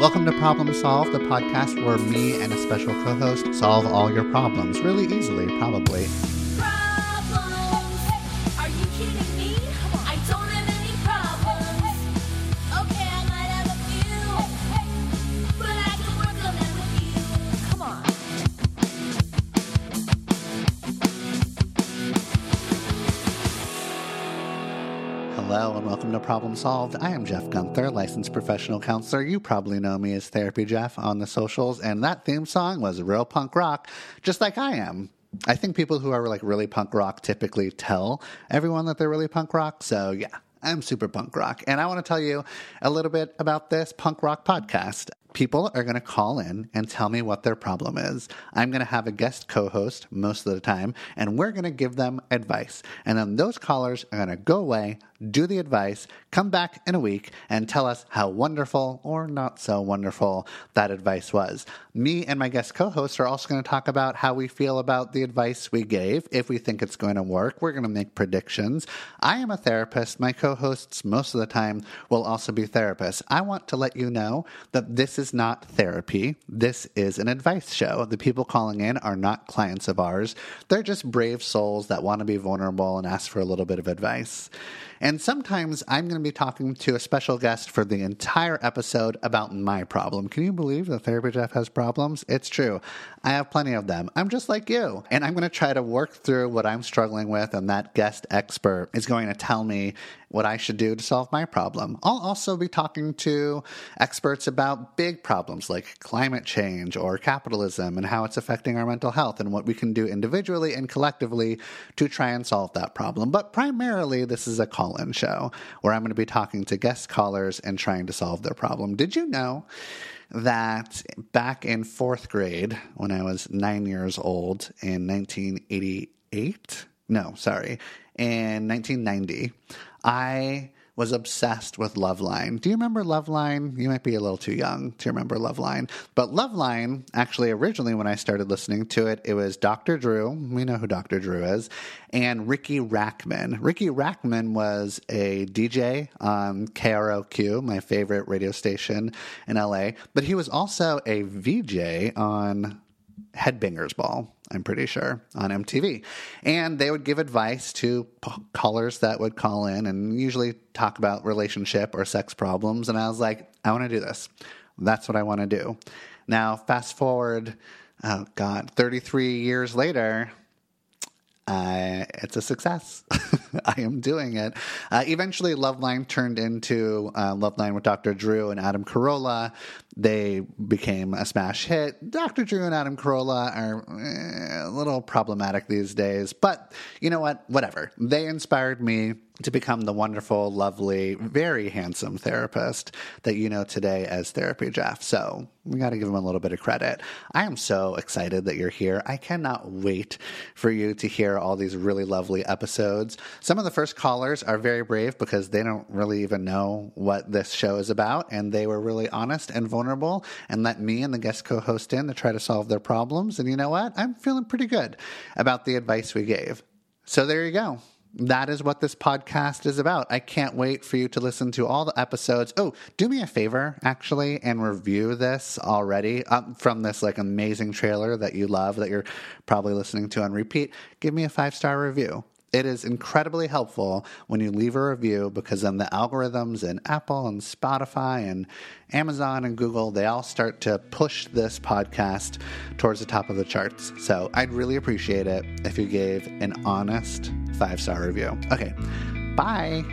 Welcome to Problem Solve, the podcast where me and a special co host solve all your problems really easily, probably. Problems? Are welcome to Problem Solved. I am Jeff Guenther, licensed professional counselor. You probably know me as Therapy Jeff on the socials, and that theme song was real punk rock, just like I am. I think people who are like really punk rock typically tell everyone that they're really punk rock. So yeah, I'm super punk rock. And I want to tell you a little bit about this punk rock podcast. People are going to call in and tell me what their problem is. I'm going to have a guest co host most of the time, and we're going to give them advice. And then those callers are going to go away, do the advice, come back in a week, and tell us how wonderful or not so wonderful that advice was. Me and my guest co hosts are also going to talk about how we feel about the advice we gave, if we think it's going to work. We're going to make predictions. I am a therapist. My co hosts, most of the time, will also be therapists. I want to let you know that this is not therapy. This is an advice show. The people calling in are not clients of ours. They're just brave souls that want to be vulnerable and ask for a little bit of advice. And sometimes I'm going to be talking to a special guest for the entire episode about my problem. Can you believe that Therapy Jeff has problems? It's true. I have plenty of them. I'm just like you. And I'm going to try to work through what I'm struggling with, and that guest expert is going to tell me what I should do to solve my problem. I'll also be talking to experts about big problems like climate change or capitalism and how it's affecting our mental health and what we can do individually and collectively to try and solve that problem. But primarily, this is a call show where I'm going to be talking to guest callers and trying to solve their problem. Did you know? That back in fourth grade, when I was nine years old in 1988, no, sorry, in 1990, I was obsessed with Loveline. Do you remember Loveline? You might be a little too young to remember Loveline. But Loveline, actually, originally when I started listening to it, it was Dr. Drew. We know who Dr. Drew is. And Riki Rachtman. Riki Rachtman was a DJ on KROQ, my favorite radio station in LA. But he was also a VJ on Headbangers Ball, I'm pretty sure, on MTV. And they would give advice to p- callers that would call in and usually talk about relationship or sex problems. And I was like, I want to do this. That's what I want to do. Now, fast forward, oh God, 33 years later, uh, it's a success. I am doing it. Uh, eventually, Loveline turned into uh, Loveline with Dr. Drew and Adam Carolla. They became a smash hit. Dr. Drew and Adam Carolla are eh, a little problematic these days, but you know what? Whatever. They inspired me to become the wonderful, lovely, very handsome therapist that you know today as Therapy Jeff. So we got to give him a little bit of credit. I am so excited that you're here. I cannot wait for you to hear all these really lovely episodes. Some of the first callers are very brave because they don't really even know what this show is about, and they were really honest and vulnerable and let me and the guest co host in to try to solve their problems. And you know what? I'm feeling pretty good about the advice we gave. So there you go that is what this podcast is about. I can't wait for you to listen to all the episodes. Oh, do me a favor, actually, and review this already um, from this like amazing trailer that you love that you're probably listening to on repeat. Give me a five star review. It is incredibly helpful when you leave a review because then the algorithms in Apple and Spotify and Amazon and Google, they all start to push this podcast towards the top of the charts. So I'd really appreciate it if you gave an honest five star review. Okay, bye.